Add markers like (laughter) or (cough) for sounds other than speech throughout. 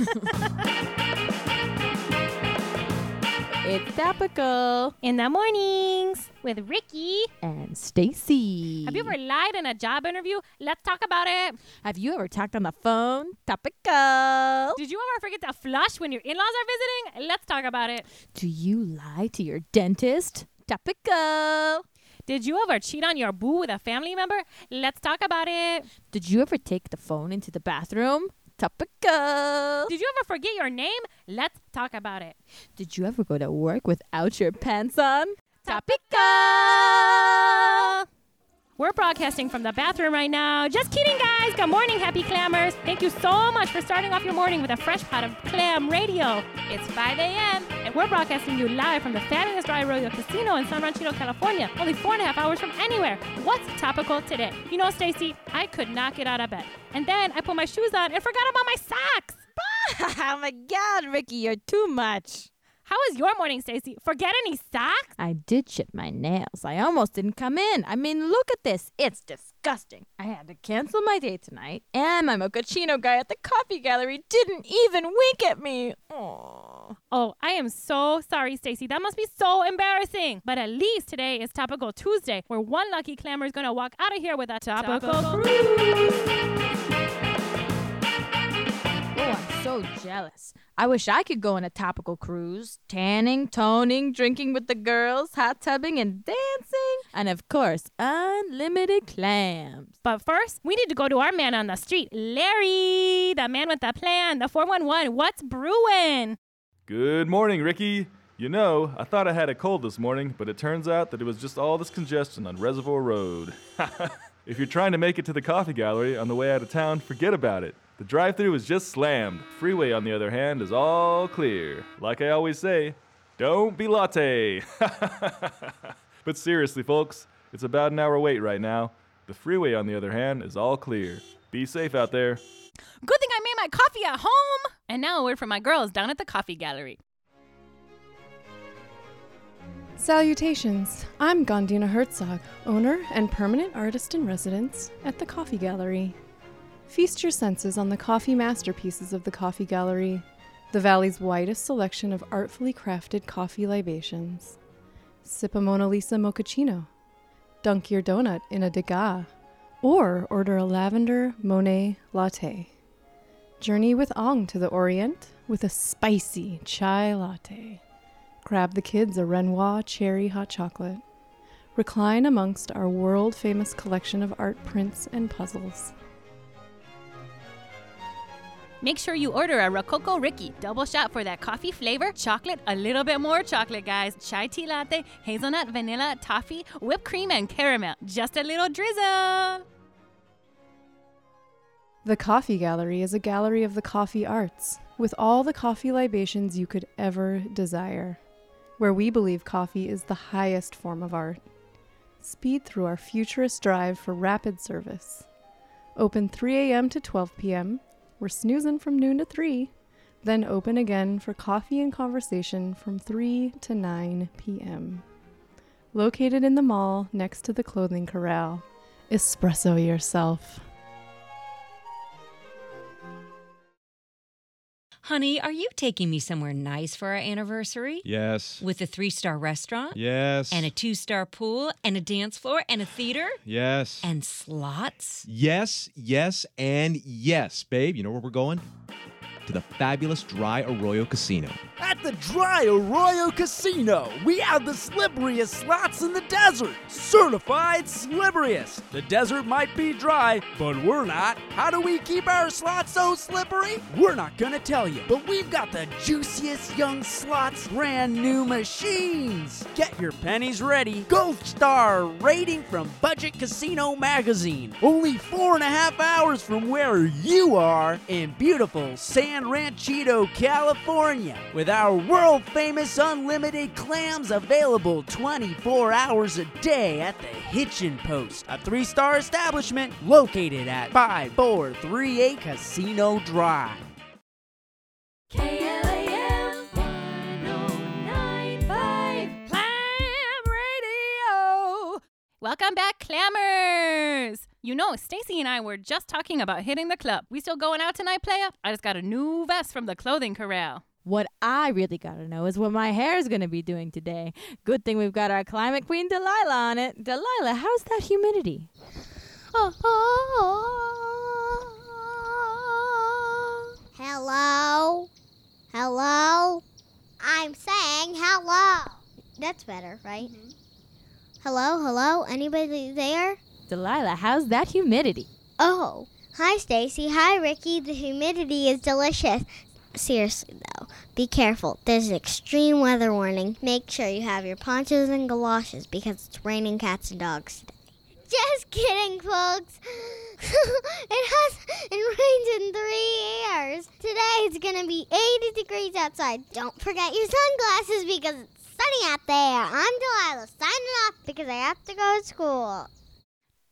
(laughs) It's topical In the mornings with Ricky. and Stacy. Have you ever lied in a job interview? Let's talk about it. Have you ever talked on the phone? Topical. Did you ever forget to flush when your in laws are visiting? Let's talk about it. Do you lie to your dentist? Topical. Did you ever cheat on your boo with a family member? Let's talk about it. Did you ever take the phone into the bathroom? Topical. Did you ever forget your name? Let's talk about it. Did you ever go to work without your pants on? Topical. We're broadcasting from the bathroom right now. Just kidding, guys. Good morning, happy clammers. Thank you so much for starting off your morning with a fresh pot of clam radio. It's 5 a.m., and we're broadcasting you live from the fabulous Dry Arroyo Casino in San Ranchito, California, only four and a half hours from anywhere. What's topical today? You know, Stacy, I could not get out of bed. And then I put my shoes on and forgot about my socks. (laughs) oh my God, Ricky, you're too much. How was your morning, Stacy? Forget any socks? I did chip my nails. I almost didn't come in. I mean, look at this. It's disgusting. I had to cancel my date tonight, and my mochaccino guy at the coffee gallery didn't even wink at me. Aww. Oh, I am so sorry, Stacy. That must be so embarrassing. But at least today is Topical Tuesday, where one lucky clamor is going to walk out of here with a topical, Topical so jealous. I wish I could go on a topical cruise. Tanning, toning, drinking with the girls, hot tubbing, and dancing. And of course, unlimited clams. But first, we need to go to our man on the street, Larry, the man with the plan, the 411. What's brewing? Good morning, Ricky. You know, I thought I had a cold this morning, but it turns out that it was just all this congestion on Reservoir Road. (laughs) if you're trying to make it to the coffee gallery on the way out of town, forget about it. The drive through is just slammed. Freeway, on the other hand, is all clear. Like I always say, don't be latte. (laughs) but seriously, folks, it's about an hour wait right now. The freeway, on the other hand, is all clear. Be safe out there. Good thing I made my coffee at home. And now a word from my girls down at the coffee gallery. Salutations. I'm Gondina Herzog, owner and permanent artist in residence at the Coffee Gallery. Feast your senses on the coffee masterpieces of the Coffee Gallery, the valley's widest selection of artfully crafted coffee libations. Sip a Mona Lisa mochaccino, dunk your donut in a Degas, or order a lavender Monet latte. Journey with Ong to the Orient with a spicy chai latte. Grab the kids a Renoir cherry hot chocolate. Recline amongst our world famous collection of art prints and puzzles. Make sure you order a Rococo Ricky double shot for that coffee flavor, chocolate, a little bit more chocolate, guys. Chai tea latte, hazelnut, vanilla, toffee, whipped cream, and caramel. Just a little drizzle. The Coffee Gallery is a gallery of the coffee arts, with all the coffee libations you could ever desire, where we believe coffee is the highest form of art. Speed through our futurist drive for rapid service. Open 3 a.m. to 12 p.m. We're snoozing from noon to 3. Then open again for coffee and conversation from 3 to 9 p.m. Located in the mall next to the clothing corral. Espresso yourself. Honey, are you taking me somewhere nice for our anniversary? Yes. With a three star restaurant? Yes. And a two star pool? And a dance floor? And a theater? yes. And slots? yes, yes, and yes, babe. You know where we're going? To the fabulous Dry Arroyo Casino. At the Dry Arroyo Casino, we have the slipperiest slots in the desert. Certified slipperiest. The desert might be dry, but we're not. How do we keep our slots so slippery? We're not gonna tell you, but we've got the juiciest young slots, brand new machines. Get your pennies ready. Gold Star rating from Budget Casino Magazine. Only four and a half hours from where you are in beautiful San Ranchito, California. With our world famous unlimited clams available 24 hours a day at the Hitchin Post, a three star establishment located at 5438 Casino Drive. 1095 Clam Radio. Welcome back, clammers. You know, Stacy and I were just talking about hitting the club. We still going out tonight, playa? I just got a new vest from the clothing corral. What I really gotta know is what my hair is gonna be doing today. Good thing we've got our climate queen Delilah on it. Delilah, how's that humidity? (laughs) Hello? Hello? I'm saying hello. That's better, right? Mm-hmm. Hello, hello? Anybody there? Delilah, how's that humidity? Oh. Hi, Stacy. Hi, Ricky. The humidity is delicious. Seriously, though, be careful. There's an extreme weather warning. Make sure you have your ponchos and galoshes because it's raining cats and dogs today. Just kidding, folks. (laughs) it has it rained in three years. Today it's gonna be 80 degrees outside. Don't forget your sunglasses because it's sunny out there. I'm Delilah signing off because I have to go to school.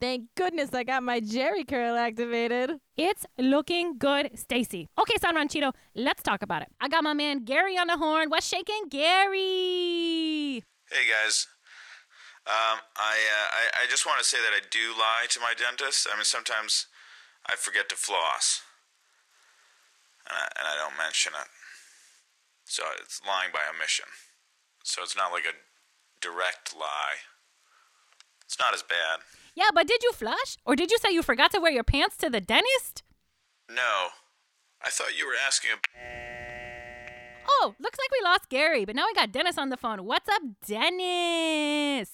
Thank goodness I got my Jheri curl activated. It's looking good, Stacy. Okay, San Ranchito, let's talk about it. I got my man Gary on the horn. What's shaking, Gary? Hey guys, um, I, uh, I I just want to say that I do lie to my dentist. I mean, sometimes I forget to floss, and I, and I don't mention it. So it's lying by omission. So it's not like a direct lie. It's not as bad. Yeah, but did you flush? Or did you say you forgot to wear your pants to the dentist? No, I thought you were asking. A- Oh, looks like we lost Gary, but now we got Dennis on the phone. What's up, Dennis?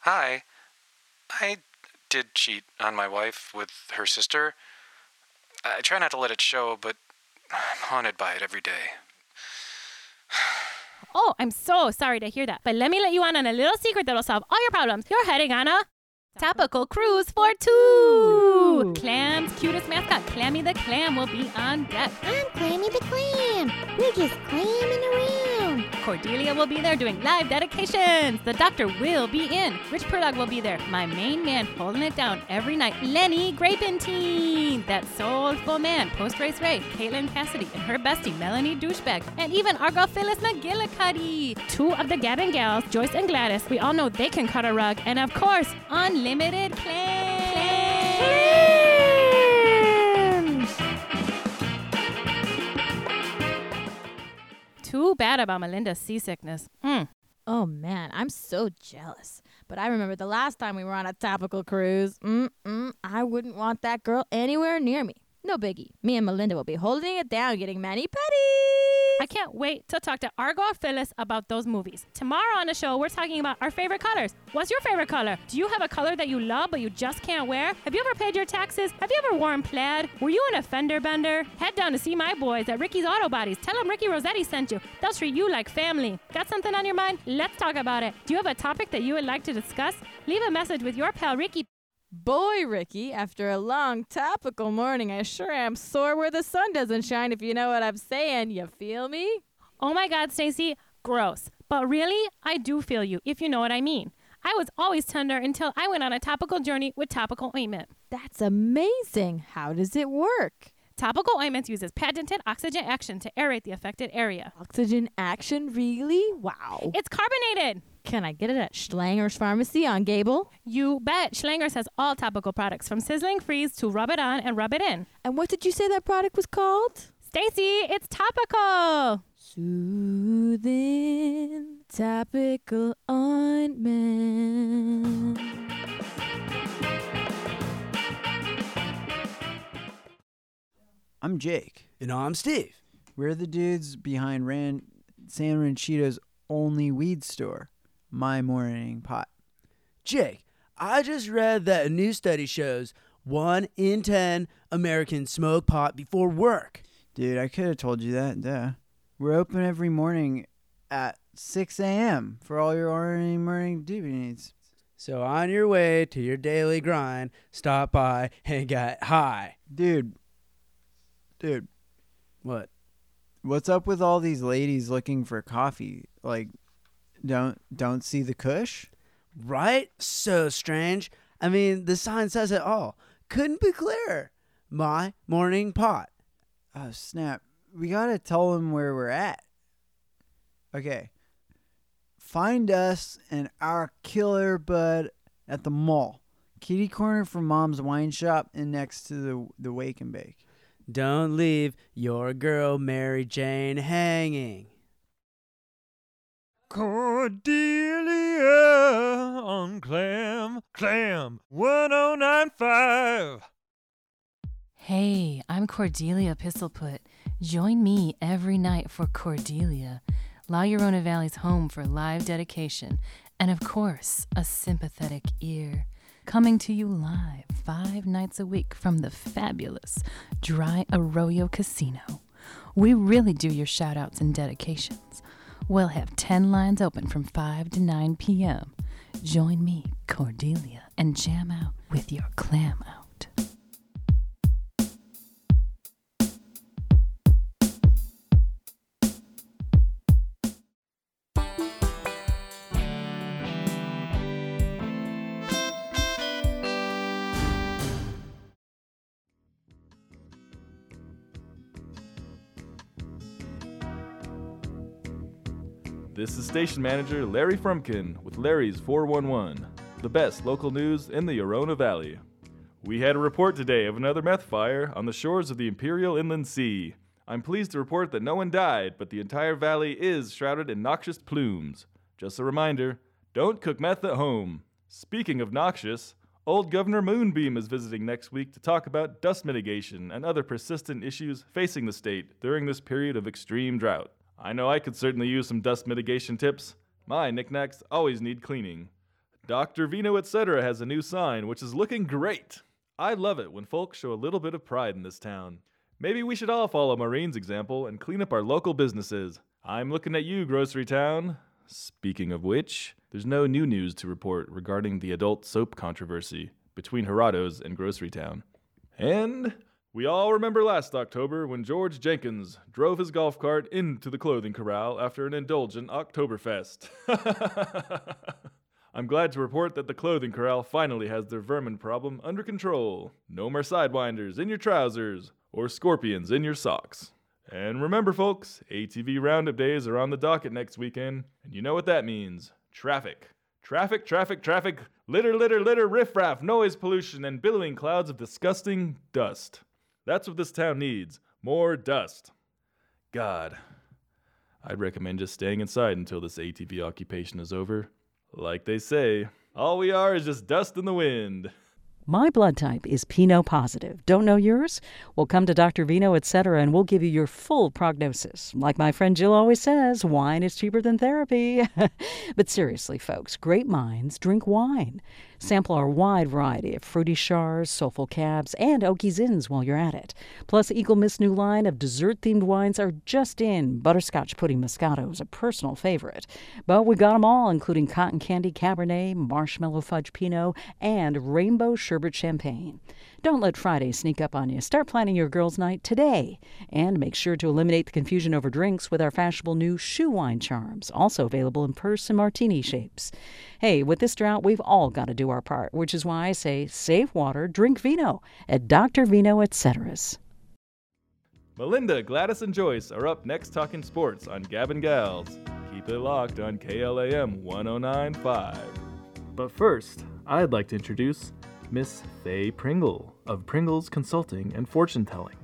Hi. I did cheat on my wife with her sister. I try not to let it show, but I'm haunted by it every day. (sighs) Oh, I'm so sorry to hear that. But let me let you on on a little secret that'll solve all your problems. You're heading on a topical cruise for two. Clam's cutest mascot, Clammy the Clam, will be on deck. I'm Clammy the Clam. We're just clamming around. Cordelia will be there doing live dedications. The doctor will be in. Rich Purdog will be there. My main man holding it down every night, Lenny Grapentine. That soulful man, post race Ray, Caitlin Cassidy, and her bestie, Melanie Douchebag, and even our Argo Phyllis McGillicuddy. Two of the Gavin gals, Joyce and Gladys, we all know they can cut a rug. And of course, Unlimited Clams. Too bad about Melinda's seasickness. Mm. Oh man, I'm so jealous. But I remember the last time we were on a topical cruise. Mm-mm, I wouldn't want that girl anywhere near me. No biggie. Me and Melinda will be holding it down, getting mani petties. I can't wait to talk to Argo Phyllis about those movies. Tomorrow on the show, we're talking about our favorite colors. What's your favorite color? Do you have a color that you love but you just can't wear? Have you ever paid your taxes? Have you ever worn plaid? Were you an offender bender? Head down to see my boys at Ricky's Auto Bodies. Tell them Ricky Rossetti sent you. They'll treat you like family. Got something on your mind? Let's talk about it. Do you have a topic that you would like to discuss? Leave a message with your pal Ricky. Boy, Ricky, after a long topical morning, I sure am sore where the sun doesn't shine, if you know what I'm saying. You feel me? Oh my God, Stacy, gross. But really, I do feel you, if you know what I mean. I was always tender until I went on a topical journey with topical ointment. That's amazing. How does it work? Topical ointments uses patented oxygen action to aerate the affected area. Oxygen action, really? Wow. It's carbonated. Can I get it at Schlanger's Pharmacy on Gable? You bet. Schlanger's has all topical products from sizzling freeze to rub it on and rub it in. And what did you say that product was called? Stacy, it's topical. Soothing topical ointment. I'm Jake. And I'm Steve. We're the dudes behind Ran- San Ranchito's only weed store, My Morning Pot. Jake, I just read that a new study shows one in 10 Americans smoke pot before work. Dude, I could have told you that. Duh. We're open every morning at 6 a.m. for all your morning morning doobie needs. So on your way to your daily grind, stop by and get high. Dude. Dude. What? What's up with all these ladies looking for coffee? Like don't don't see the kush? Right? So strange. I mean, the sign says it all. Couldn't be clearer. My morning pot. Oh, snap. We got to tell them where we're at. Okay. Find us and our killer bud at the mall. Kitty corner from Mom's wine shop and next to the the wake and bake. Don't leave your girl Mary Jane hanging. Cordelia on Clam, Clam 1095. Hey, I'm Cordelia Pistolput. Join me every night for Cordelia, La Llorona Valley's home for live dedication, and of course, a sympathetic ear. Coming to you live five nights a week from the fabulous Dry Arroyo Casino. We really do your shout outs and dedications. We'll have 10 lines open from 5 to 9 p.m. Join me, Cordelia, and jam out with your clam out. This is station manager Larry Frumkin with Larry's 411, the best local news in the Llorona Valley. We had a report today of another meth fire on the shores of the Imperial Inland Sea. I'm pleased to report that no one died, but the entire valley is shrouded in noxious plumes. Just a reminder don't cook meth at home. Speaking of noxious, old Governor Moonbeam is visiting next week to talk about dust mitigation and other persistent issues facing the state during this period of extreme drought. I know I could certainly use some dust mitigation tips. My knickknacks always need cleaning. Dr. Vino Etc. has a new sign, which is looking great. I love it when folks show a little bit of pride in this town. Maybe we should all follow Maureen's example and clean up our local businesses. I'm looking at you, Grocery Town. Speaking of which, there's no new news to report regarding the adult soap controversy between Gerardo's and Grocery Town. And we all remember last October when George Jenkins drove his golf cart into the clothing corral after an indulgent Oktoberfest. (laughs) I'm glad to report that the clothing corral finally has their vermin problem under control. No more sidewinders in your trousers or scorpions in your socks. And remember, folks, ATV Roundup Days are on the docket next weekend, and you know what that means traffic. Traffic, traffic, traffic, litter, litter, litter, riffraff, noise pollution, and billowing clouds of disgusting dust. That's what this town needs more dust. God, I'd recommend just staying inside until this ATV occupation is over. Like they say, all we are is just dust in the wind. My blood type is Pinot positive. Don't know yours? Well, come to Dr. Vino, etc., and we'll give you your full prognosis. Like my friend Jill always says, wine is cheaper than therapy. (laughs) but seriously, folks, great minds drink wine. Sample our wide variety of fruity chars, soulful cabs, and oaky zins while you're at it. Plus, Eagle Mist new line of dessert-themed wines are just in. Butterscotch pudding Moscato is a personal favorite. But we got them all, including cotton candy Cabernet, marshmallow fudge Pinot, and rainbow sherbet champagne. Don't let Friday sneak up on you. Start planning your girls' night today. And make sure to eliminate the confusion over drinks with our fashionable new shoe wine charms, also available in purse and martini shapes. Hey, with this drought, we've all got to do our part, which is why I say save water, drink vino at Dr. Vino, etc.'s. Melinda, Gladys, and Joyce are up next talking sports on Gavin Gals. Keep it locked on KLAM 1095. But first, I'd like to introduce Miss Faye Pringle of Pringle's Consulting and Fortune Telling.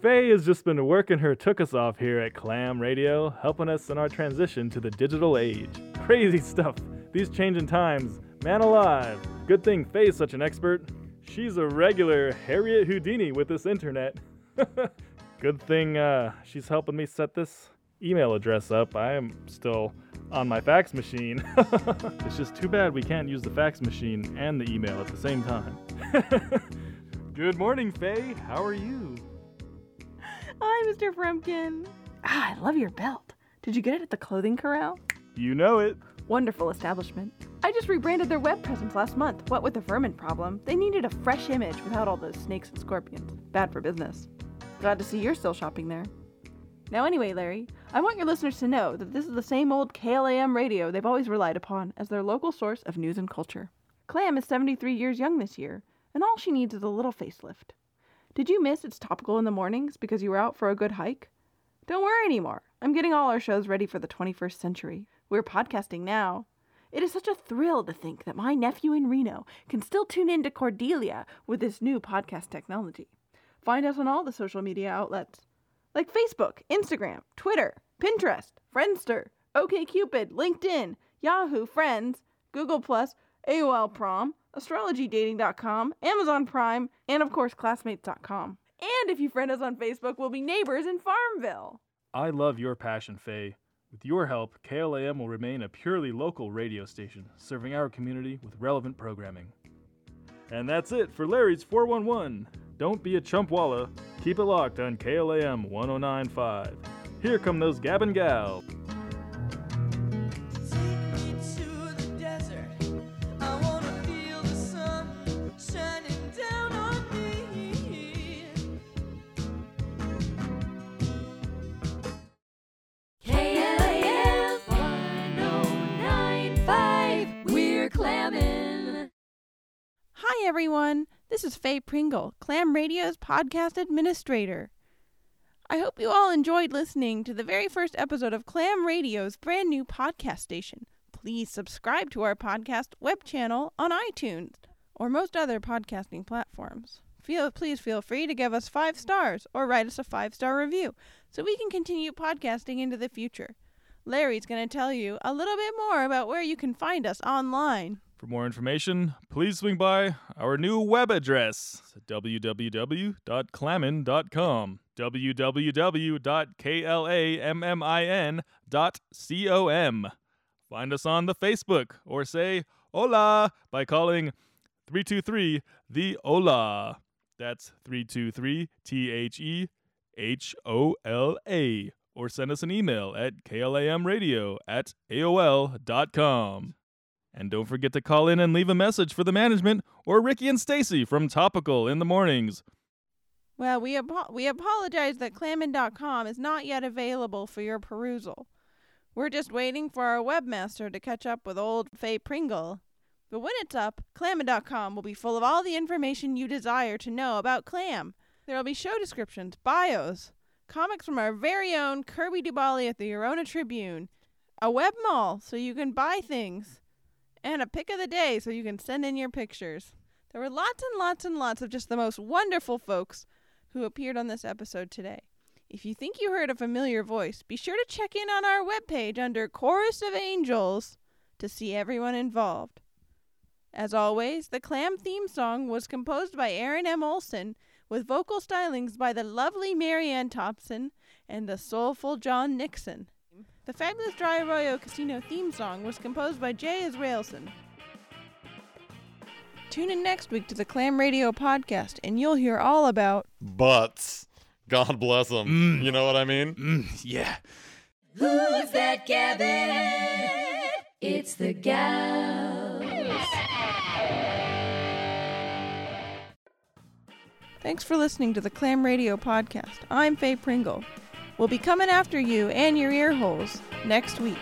Faye has just been working her took us off here at Clam Radio, helping us in our transition to the digital age. Crazy stuff. These changing times. Man alive. Good thing Faye's such an expert. She's a regular Harriet Houdini with this internet. (laughs) Good thing uh, she's helping me set this email address up. I am still on my fax machine. (laughs) it's just too bad we can't use the fax machine and the email at the same time. (laughs) Good morning, Faye. How are you? Hi, Mr. Frumpkin. Ah, I love your belt. Did you get it at the clothing corral? You know it. Wonderful establishment. I just rebranded their web presence last month. What with the vermin problem, they needed a fresh image without all those snakes and scorpions. Bad for business. Glad to see you're still shopping there. Now, anyway, Larry, I want your listeners to know that this is the same old KLAM radio they've always relied upon as their local source of news and culture. Clam is 73 years young this year, and all she needs is a little facelift. Did you miss It's Topical in the Mornings because you were out for a good hike? Don't worry anymore. I'm getting all our shows ready for the 21st century. We're podcasting now. It is such a thrill to think that my nephew in Reno can still tune in to Cordelia with this new podcast technology. Find us on all the social media outlets like Facebook, Instagram, Twitter, Pinterest, Friendster, OKCupid, LinkedIn, Yahoo, Friends, Google AOL Prom, AstrologyDating.com, Amazon Prime, and of course Classmates.com. And if you friend us on Facebook, we'll be neighbors in Farmville. I love your passion, Faye. With your help, KLAM will remain a purely local radio station, serving our community with relevant programming. And that's it for Larry's 411. Don't be a chump, chumpwalla. Keep it locked on KLAM 1095. Here come those Gab and Gal. KLAM 1095. We're clamming. Hi, everyone. This is Faye Pringle, Clam Radio's podcast administrator. I hope you all enjoyed listening to the very first episode of Clam Radio's brand new podcast station. Please subscribe to our podcast web channel on iTunes or most other podcasting platforms. Feel, please feel free to give us five stars or write us a five star review so we can continue podcasting into the future. Larry's going to tell you a little bit more about where you can find us online. For more information, please swing by our new web address, www.klammin.com. Find us on the Facebook or say hola by calling 323 the hola. That's 323 T H E H O L A. Or send us an email at klamradio at AOL.com. And don't forget to call in and leave a message for the management or Ricky and Stacy from Topical in the mornings. Well, we apo- we apologize that clammin.com is not yet available for your perusal. We're just waiting for our webmaster to catch up with old Faye Pringle. But when it's up, clammin.com will be full of all the information you desire to know about Clam. There will be show descriptions, bios, comics from our very own Kirby Dubali at the Arona Tribune, a web mall so you can buy things, and a pic of the day so you can send in your pictures. There were lots and lots and lots of just the most wonderful folks who appeared on this episode today. If you think you heard a familiar voice, be sure to check in on our webpage under Chorus of Angels to see everyone involved. As always, the Clam theme song was composed by Aaron M. Olson with vocal stylings by the lovely Marianne Thompson and the soulful John Nixon. The fabulous Dry Arroyo Casino theme song was composed by Jay Israelson. Tune in next week to the Clam Radio podcast, and you'll hear all about Butts. God bless them. Mm. You know what I mean? Mm, yeah. Who's that gabbing? It's the gals. Thanks for listening to the Clam Radio podcast. I'm Faye Pringle. We'll be coming after you and your ear holes next week.